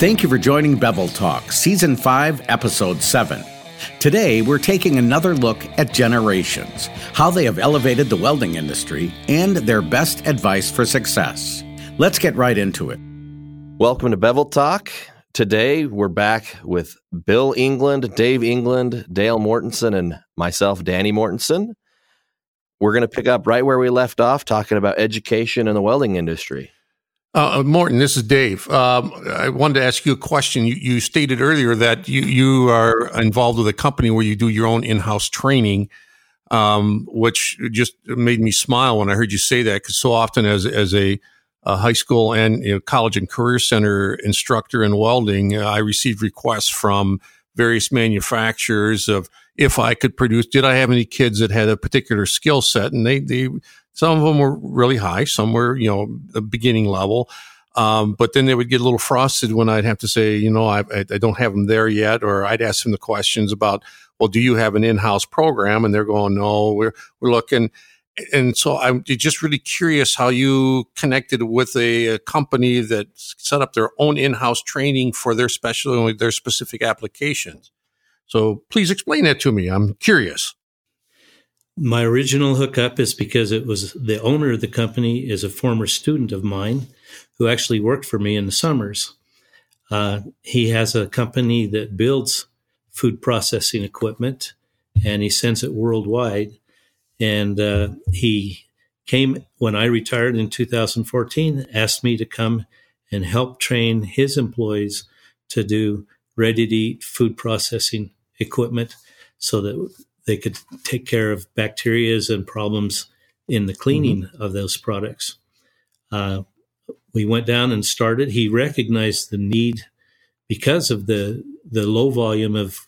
Thank you for joining Bevel Talk, Season 5, Episode 7. Today, we're taking another look at generations, how they have elevated the welding industry, and their best advice for success. Let's get right into it. Welcome to Bevel Talk. Today, we're back with Bill England, Dave England, Dale Mortensen, and myself, Danny Mortensen. We're going to pick up right where we left off, talking about education in the welding industry. Uh, uh, Morton, this is Dave. Um, I wanted to ask you a question. You, you, stated earlier that you, you are involved with a company where you do your own in-house training, um, which just made me smile when I heard you say that. Because so often, as as a, a high school and you know, college and career center instructor in welding, uh, I received requests from various manufacturers of if I could produce. Did I have any kids that had a particular skill set? And they they some of them were really high, some were, you know, the beginning level. Um, but then they would get a little frosted when I'd have to say, you know, I, I, don't have them there yet, or I'd ask them the questions about, well, do you have an in-house program? And they're going, no, we're we're looking. And so I'm just really curious how you connected with a, a company that set up their own in-house training for their special their specific applications. So please explain that to me. I'm curious. My original hookup is because it was the owner of the company is a former student of mine who actually worked for me in the summers. Uh, he has a company that builds food processing equipment and he sends it worldwide. And uh, he came when I retired in 2014, asked me to come and help train his employees to do ready to eat food processing equipment so that they could take care of bacterias and problems in the cleaning mm-hmm. of those products. Uh, we went down and started. He recognized the need because of the the low volume of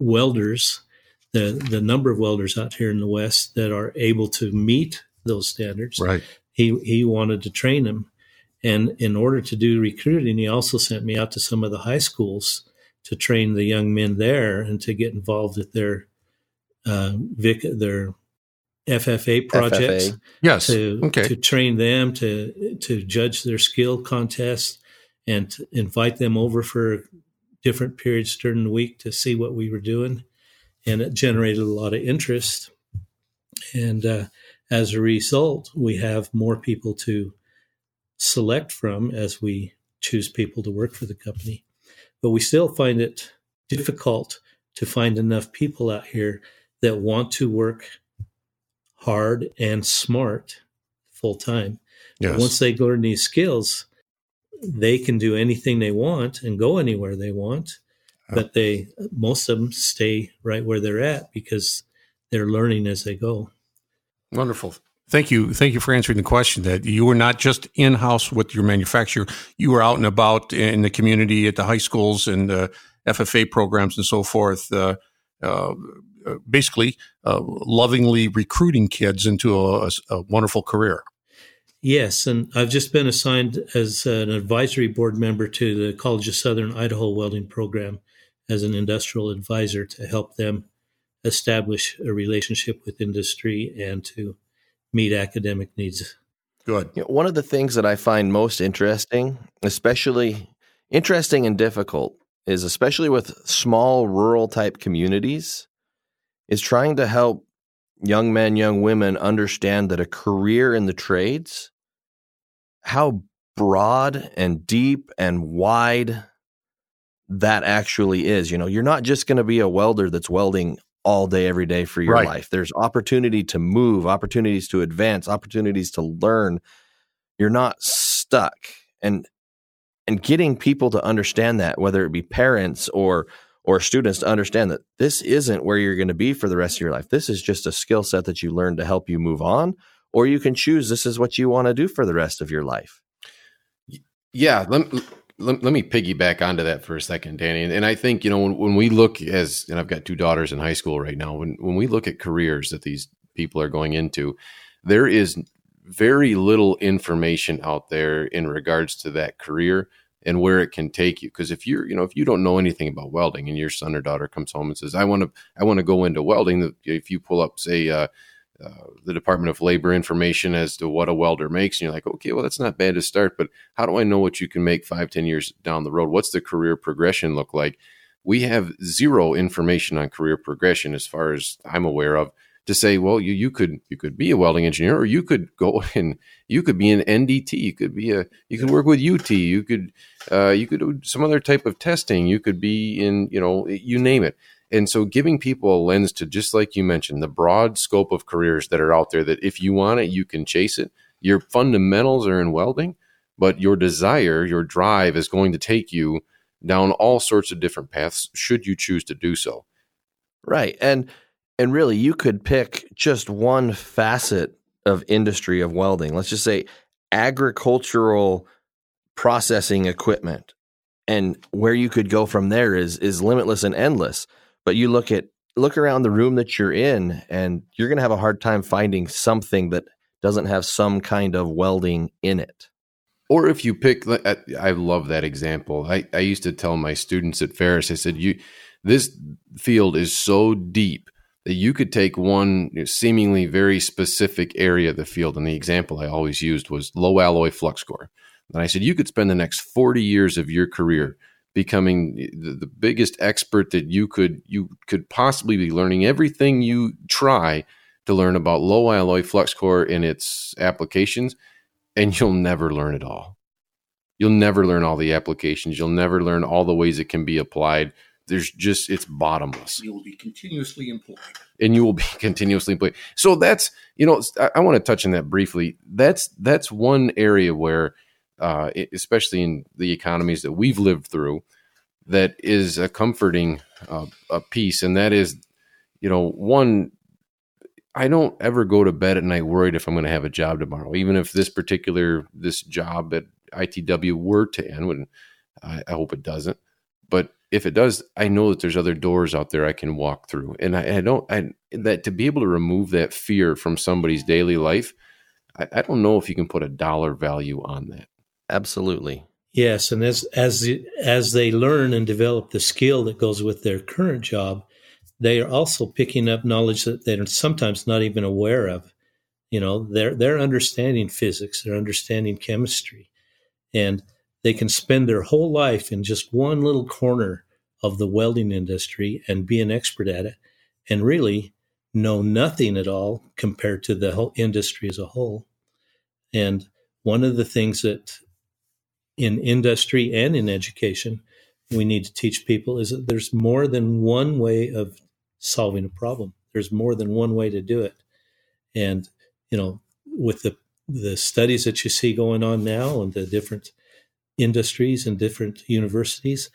welders, the the number of welders out here in the West that are able to meet those standards. Right. He he wanted to train them, and in order to do recruiting, he also sent me out to some of the high schools to train the young men there and to get involved with their uh, Vic, their FFA projects. FFA. Yes. To, okay. to train them to to judge their skill contests and invite them over for different periods during the week to see what we were doing, and it generated a lot of interest. And uh, as a result, we have more people to select from as we choose people to work for the company. But we still find it difficult to find enough people out here that want to work hard and smart full time. Yes. Once they learn these skills, they can do anything they want and go anywhere they want. But they most of them stay right where they're at because they're learning as they go. Wonderful. Thank you. Thank you for answering the question that you were not just in house with your manufacturer. You were out and about in the community at the high schools and the FFA programs and so forth. Uh, uh, uh, basically uh, lovingly recruiting kids into a, a, wonderful career. Yes, and I've just been assigned as an advisory board member to the College of Southern Idaho Welding Program as an industrial advisor to help them establish a relationship with industry and to meet academic needs. Good. You know, one of the things that I find most interesting, especially interesting and difficult, is especially with small rural type communities, is trying to help young men, young women understand that a career in the trades, how broad and deep and wide that actually is. You know, you're not just going to be a welder that's welding all day, every day for your right. life. There's opportunity to move, opportunities to advance, opportunities to learn. You're not stuck. And and getting people to understand that, whether it be parents or or students to understand that this isn't where you're going to be for the rest of your life. This is just a skill set that you learn to help you move on, or you can choose this is what you want to do for the rest of your life. Yeah, let, let, let me piggyback onto that for a second, Danny. And, and I think, you know, when, when we look as, and I've got two daughters in high school right now, when, when we look at careers that these people are going into, there is very little information out there in regards to that career and where it can take you. Because if you're, you know, if you don't know anything about welding and your son or daughter comes home and says, I want to, I want to go into welding, if you pull up, say, uh, uh, the Department of Labor information as to what a welder makes, and you're like, okay, well, that's not bad to start, but how do I know what you can make five, ten years down the road? What's the career progression look like? We have zero information on career progression as far as I'm aware of to say, well, you you could you could be a welding engineer, or you could go and you could be an NDT, you could be a you could work with UT, you could uh, you could do some other type of testing, you could be in you know you name it. And so giving people a lens to just like you mentioned, the broad scope of careers that are out there that if you want it, you can chase it. Your fundamentals are in welding, but your desire, your drive is going to take you down all sorts of different paths should you choose to do so. Right. And and really you could pick just one facet of industry of welding. Let's just say agricultural processing equipment. And where you could go from there is is limitless and endless. But you look at look around the room that you're in and you're going to have a hard time finding something that doesn't have some kind of welding in it. Or if you pick, I love that example. I, I used to tell my students at Ferris, I said, "You, this field is so deep that you could take one seemingly very specific area of the field." And the example I always used was low alloy flux core. And I said, you could spend the next forty years of your career becoming the, the biggest expert that you could you could possibly be learning everything you try to learn about low alloy flux core and its applications and you'll never learn it all you'll never learn all the applications you'll never learn all the ways it can be applied there's just it's bottomless you will be continuously employed and you will be continuously employed so that's you know i, I want to touch on that briefly that's that's one area where uh, especially in the economies that we've lived through, that is a comforting uh, a piece, and that is, you know, one. I don't ever go to bed at night worried if I'm going to have a job tomorrow, even if this particular this job at ITW were to end. When I, I hope it doesn't, but if it does, I know that there's other doors out there I can walk through, and I, I don't. I, that to be able to remove that fear from somebody's daily life, I, I don't know if you can put a dollar value on that. Absolutely. Yes, and as as as they learn and develop the skill that goes with their current job, they are also picking up knowledge that they're sometimes not even aware of. You know, they're they're understanding physics, they're understanding chemistry, and they can spend their whole life in just one little corner of the welding industry and be an expert at it, and really know nothing at all compared to the whole industry as a whole. And one of the things that in industry and in education we need to teach people is that there's more than one way of solving a problem. There's more than one way to do it. And, you know, with the the studies that you see going on now and the different industries and different universities,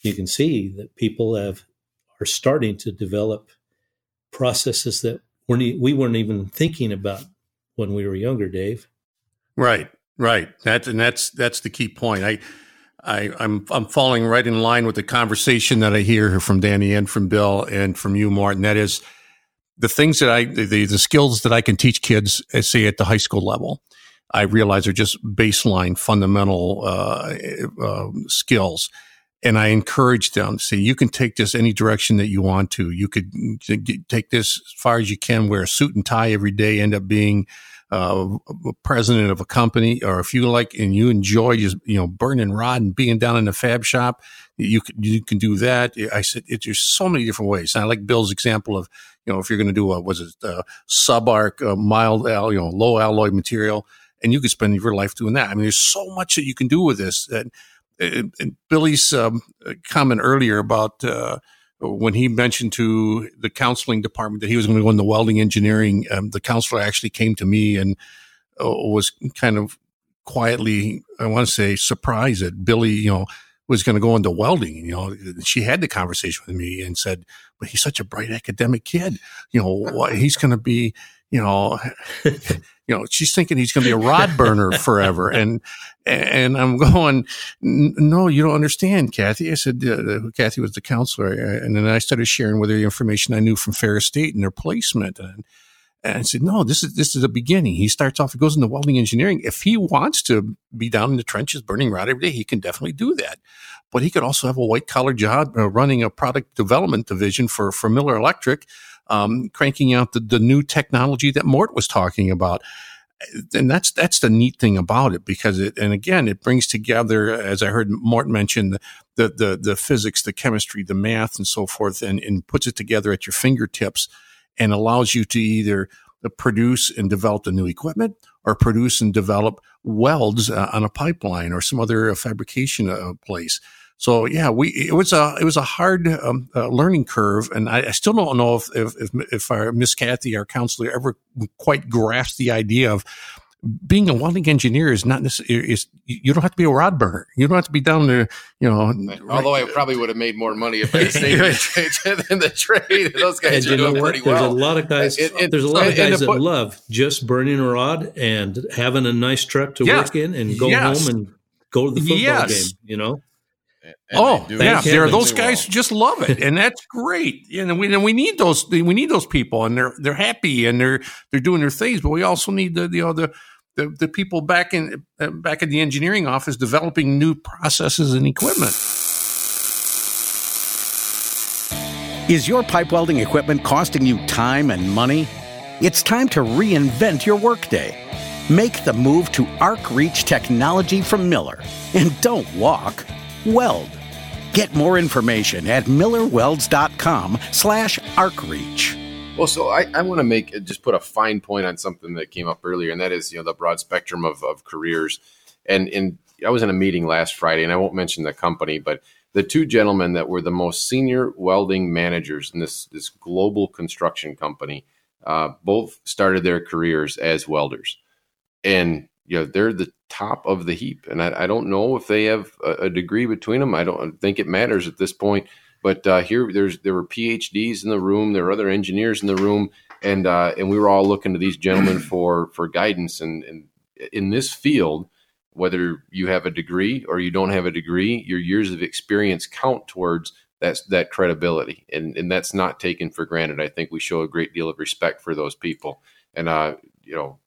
you can see that people have are starting to develop processes that weren't, we weren't even thinking about when we were younger, Dave. Right. Right. That's and that's that's the key point. I, I I'm I'm falling right in line with the conversation that I hear from Danny and from Bill and from you, Martin. That is the things that I the the skills that I can teach kids, say at the high school level. I realize are just baseline, fundamental uh, uh, skills, and I encourage them say you can take this any direction that you want to. You could take this as far as you can. Wear a suit and tie every day. End up being uh, president of a company, or if you like and you enjoy just you know burning rod and being down in the fab shop, you can you can do that. I said it, there's so many different ways. And I like Bill's example of you know if you're going to do a was it a sub arc, mild you know low alloy material, and you could spend your life doing that. I mean, there's so much that you can do with this. And, and, Billy's um, comment earlier about. Uh, when he mentioned to the counseling department that he was going to go into welding engineering, um, the counselor actually came to me and uh, was kind of quietly, I want to say, surprised that Billy, you know, was going to go into welding. You know, she had the conversation with me and said, "But he's such a bright academic kid. You know, he's going to be, you know." you know, she's thinking he's going to be a rod burner forever. And, and I'm going, no, you don't understand, Kathy. I said, uh, Kathy was the counselor. And then I started sharing with her the information I knew from Ferris State and their placement. And, and I said, no, this is, this is the beginning. He starts off, he goes into welding engineering. If he wants to be down in the trenches burning rod every day, he can definitely do that. But he could also have a white collar job uh, running a product development division for, for Miller Electric um, cranking out the, the new technology that Mort was talking about and that's that's the neat thing about it because it and again it brings together as I heard Mort mention the the the, physics, the chemistry, the math, and so forth, and, and puts it together at your fingertips and allows you to either produce and develop the new equipment or produce and develop welds uh, on a pipeline or some other uh, fabrication uh, place. So yeah, we it was a it was a hard um, uh, learning curve, and I, I, still don't know if if if, if our Miss Kathy, our counselor, ever quite grasped the idea of being a welding engineer is not necessarily is you don't have to be a rod burner. You don't have to be down there, you know. Although I probably would have made more money if I stayed in the trade. Those guys and are doing pretty well. There's a lot of guys. It, it, there's a lot of guys that put, love just burning a rod and having a nice truck to yes, work in and go yes. home and go to the football yes. game. You know. And oh yeah, there are those guys well. who just love it, and that's great. And we and we need those we need those people, and they're they're happy and they're they're doing their things. But we also need the you know the the, the people back in uh, back in the engineering office developing new processes and equipment. Is your pipe welding equipment costing you time and money? It's time to reinvent your workday. Make the move to ArcReach technology from Miller, and don't walk weld. Get more information at millerwelds.com slash arcreach. Well, so I, I want to make just put a fine point on something that came up earlier, and that is you know the broad spectrum of, of careers. And and I was in a meeting last Friday, and I won't mention the company, but the two gentlemen that were the most senior welding managers in this this global construction company uh, both started their careers as welders, and you know they're the top of the heap. And I, I don't know if they have a, a, degree between them. I don't think it matters at this point. But uh, here, there's there were PhDs in the room. There were other engineers in the room, and uh, and we were all looking to these gentlemen for for guidance. And, and in this field, whether you have a degree or you don't have a degree, your years of experience count towards that that credibility, and and that's not taken for granted. I think we show a great deal of respect for those people, and uh, you know,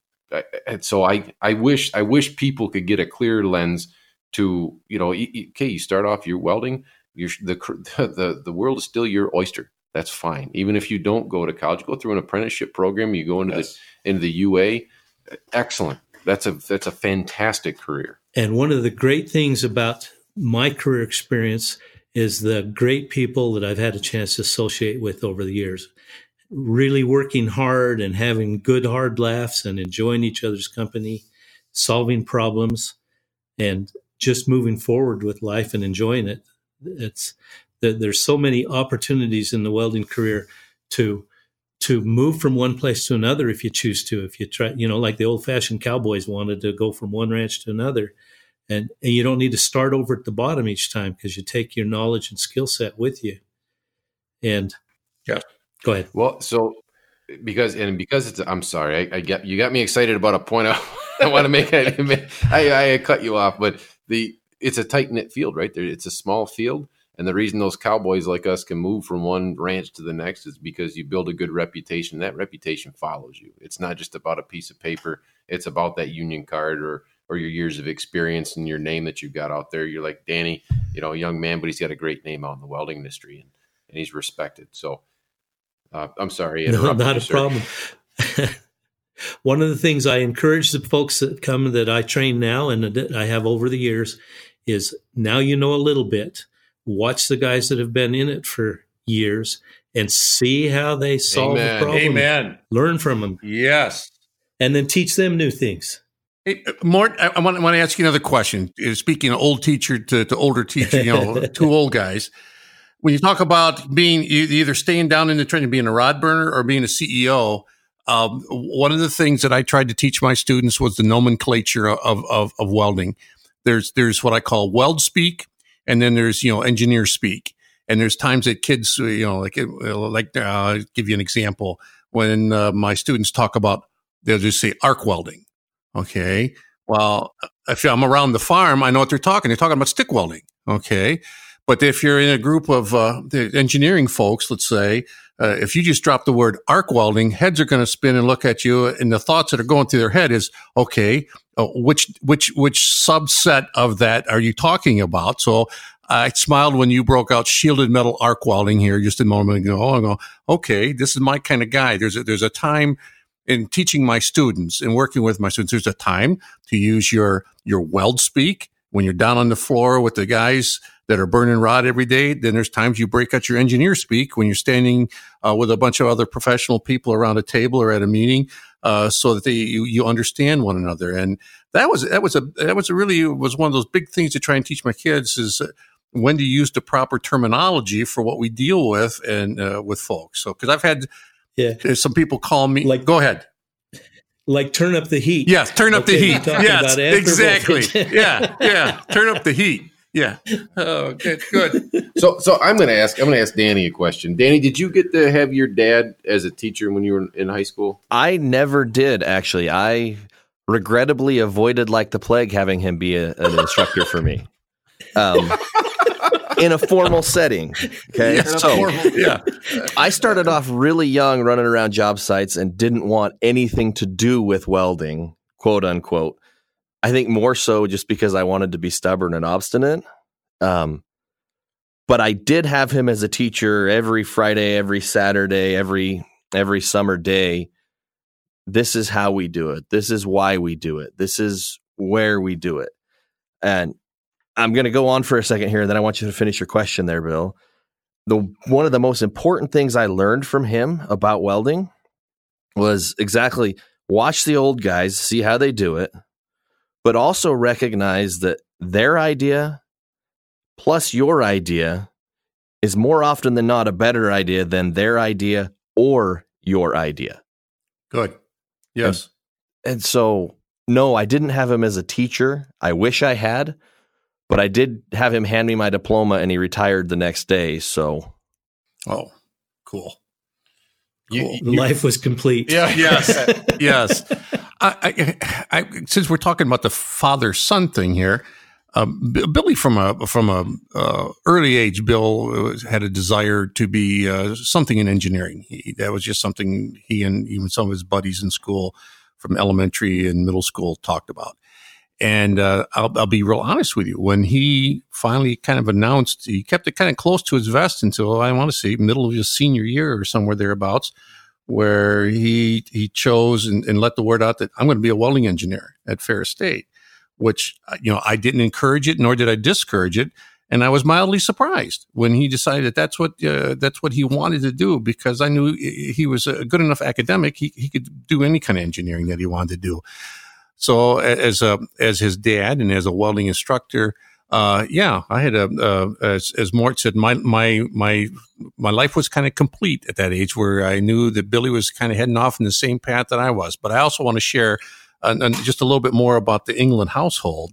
and so I, I wish I wish people could get a clear lens to you know okay you start off your welding you the, the the world is still your oyster. That's fine. Even if you don't go to college go through an apprenticeship program you go into yes. the into the UA excellent. That's a that's a fantastic career. And one of the great things about my career experience is the great people that I've had a chance to associate with over the years really working hard and having good hard laughs and enjoying each other's company, solving problems, and just moving forward with life and enjoying it. It's there's so many opportunities in the welding career to to move from one place to another if you choose to. If you try, you know, like the old fashioned cowboys wanted to go from one ranch to another. And, and you don't need to start over at the bottom each time because you take your knowledge and skill set with you. And yeah, Go ahead. Well, so because and because it's I'm sorry, I, I get you got me excited about a point I, I want to make. I, I cut you off, but the it's a tight knit field, right? There, it's a small field, and the reason those cowboys like us can move from one ranch to the next is because you build a good reputation. That reputation follows you. It's not just about a piece of paper. It's about that union card or or your years of experience and your name that you've got out there. You're like Danny, you know, a young man, but he's got a great name out in the welding industry and, and he's respected. So uh, I'm sorry. No, not you, a problem. One of the things I encourage the folks that come that I train now and that I have over the years is now you know a little bit. Watch the guys that have been in it for years and see how they solve Amen. the problem. Amen. Learn from them. Yes. And then teach them new things. Hey, Mort, I, I, want, I want to ask you another question. Speaking of old teacher to, to older teacher, you know, two old guys when you talk about being either staying down in the trench and being a rod burner or being a CEO, um, one of the things that I tried to teach my students was the nomenclature of, of, of, welding. There's there's what I call weld speak, and then there's you know engineer speak. And there's times that kids, you know, like like uh, give you an example when uh, my students talk about they'll just say arc welding. Okay, well if I'm around the farm, I know what they're talking. They're talking about stick welding. Okay, but if you're in a group of uh, engineering folks, let's say, uh, if you just drop the word arc welding, heads are going to spin and look at you, and the thoughts that are going through their head is, okay, uh, which which which subset of that are you talking about? So I smiled when you broke out shielded metal arc welding here just a moment ago. I go, okay, this is my kind of guy. There's a, there's a time in teaching my students and working with my students. There's a time to use your your weld speak when you're down on the floor with the guys that are burning rod every day. Then there's times you break out your engineer speak when you're standing uh, with a bunch of other professional people around a table or at a meeting, uh, so that they you, you understand one another. And that was that was a that was a really was one of those big things to try and teach my kids is when to use the proper terminology for what we deal with and uh, with folks. So because I've had yeah some people call me like go ahead like turn up the heat. Yes, turn up okay, the heat. Yes, exactly. yeah, yeah. Turn up the heat. Yeah. Oh, good. Good. so, so I'm going to ask. I'm going to ask Danny a question. Danny, did you get to have your dad as a teacher when you were in high school? I never did. Actually, I regrettably avoided like the plague having him be a, an instructor for me. Um, in a formal setting. Okay. Yeah, so, formal, yeah. I started off really young running around job sites and didn't want anything to do with welding, quote unquote. I think more so just because I wanted to be stubborn and obstinate. Um, but I did have him as a teacher every Friday, every Saturday, every every summer day. This is how we do it. This is why we do it. This is where we do it. And I'm going to go on for a second here, and then I want you to finish your question there, Bill. The one of the most important things I learned from him about welding was exactly watch the old guys, see how they do it, but also recognize that their idea plus your idea is more often than not a better idea than their idea or your idea. Good. Yes. And, and so, no, I didn't have him as a teacher. I wish I had but I did have him hand me my diploma and he retired the next day. So, oh, cool. cool. You, Life was complete. Yeah. Yes. yes. I, I, I, since we're talking about the father son thing here, um, Billy from a from a uh, early age, Bill had a desire to be uh, something in engineering. He, that was just something he and even some of his buddies in school, from elementary and middle school, talked about. And uh, I'll, I'll, be real honest with you. When he finally kind of announced, he kept it kind of close to his vest until I want to say middle of his senior year or somewhere thereabouts, where he he chose and, and let the word out that I'm going to be a welding engineer at Ferris State, which uh, you know I didn't encourage it nor did I discourage it. And I was mildly surprised when he decided that that's what uh, that's what he wanted to do because I knew he was a good enough academic. He, he could do any kind of engineering that he wanted to do. So as a as his dad and as a welding instructor, uh, yeah, I had a uh, as as Mort said, my my my my life was kind of complete at that age, where I knew that Billy was kind of heading off in the same path that I was. But I also want to share uh, just a little bit more about the England household.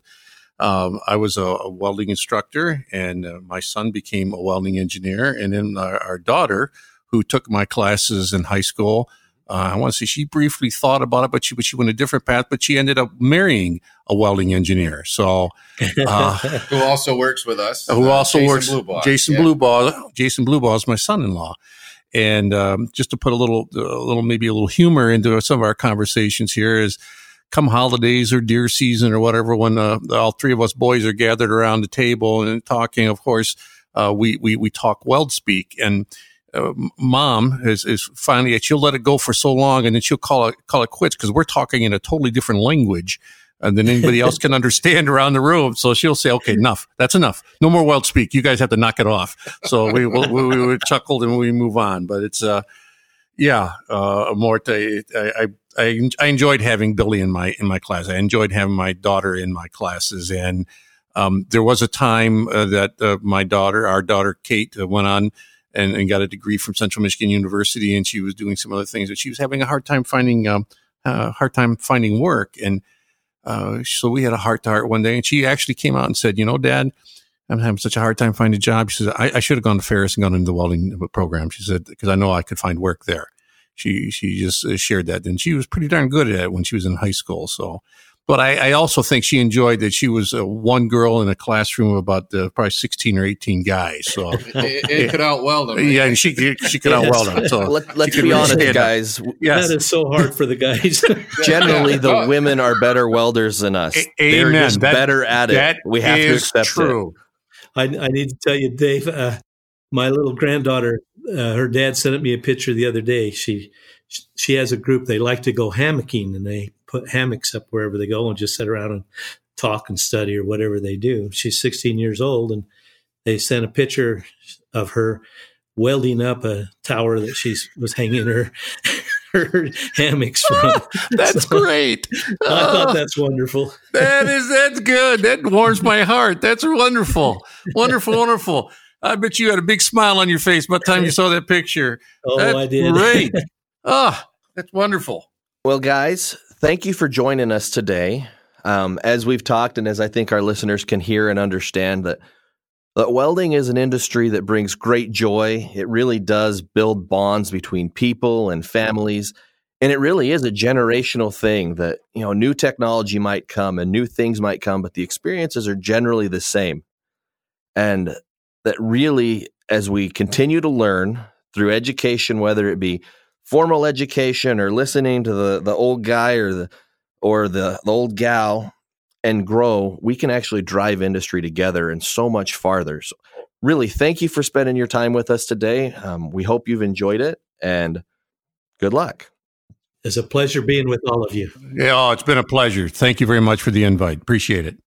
Um, I was a, a, welding instructor, and uh, my son became a welding engineer, and then our, our daughter, who took my classes in high school, uh, I want to say she briefly thought about it, but she but she went a different path. But she ended up marrying a welding engineer. So uh, who also works with us? Who uh, also Jason works? Bluebaugh. Jason yeah. Bluebaugh. Jason Bluebaugh is my son-in-law. And um, just to put a little, a little, maybe a little humor into some of our conversations here is, come holidays or deer season or whatever, when uh, all three of us boys are gathered around the table and talking, of course, uh, we we we talk weld speak and uh, mom is, is finally she'll let it go for so long and then she'll call it call it quits because we're talking in a totally different language uh, than anybody else can understand around the room. So she'll say, "Okay, enough. That's enough. No more weld speak. You guys have to knock it off." So we we, we, we chuckled and we move on. But it's uh, yeah, uh, Mort. I, I I I enjoyed having Billy in my in my class. I enjoyed having my daughter in my classes, and um, there was a time uh, that uh, my daughter, our daughter Kate, uh, went on and, and got a degree from Central Michigan University, and she was doing some other things, but she was having a hard time finding um, uh, hard time finding work, and uh, so we had a heart to heart one day, and she actually came out and said, "You know, Dad." I'm having such a hard time finding a job. She said, I, I should have gone to Ferris and gone into the welding program. She said, because I know I could find work there. She, she just uh, shared that. And she was pretty darn good at it when she was in high school. So but I, I, also think she enjoyed that she was uh, one girl in a classroom of about uh, probably 16 or 18 guys. So it, it could outweld them. Yeah, and she, she could outweld them. So Let, us be honest, guys. Yes. That is so hard for the guys. Generally, the women are better welders than us. A- They're just that, better at it. We have to accept true. it. I, I need to tell you, Dave. Uh, my little granddaughter, uh, her dad sent me a picture the other day. She she has a group. They like to go hammocking, and they put hammocks up wherever they go and just sit around and talk and study or whatever they do. She's 16 years old, and they sent a picture of her welding up a tower that she was hanging her her hammocks from. that's so, great. I thought that's wonderful. that is that's good. That warms my heart. That's wonderful, wonderful, wonderful. I bet you had a big smile on your face by the time you saw that picture. Oh, that's I did. Great. Ah, oh, that's wonderful. Well, guys, thank you for joining us today. Um, as we've talked, and as I think our listeners can hear and understand, that that welding is an industry that brings great joy. It really does build bonds between people and families. And it really is a generational thing that, you know, new technology might come and new things might come, but the experiences are generally the same. And that really, as we continue to learn through education, whether it be formal education or listening to the, the old guy or the or the, the old gal and grow, we can actually drive industry together and so much farther. So really, thank you for spending your time with us today. Um, we hope you've enjoyed it and good luck. It's a pleasure being with all of you. Yeah, oh, it's been a pleasure. Thank you very much for the invite. Appreciate it.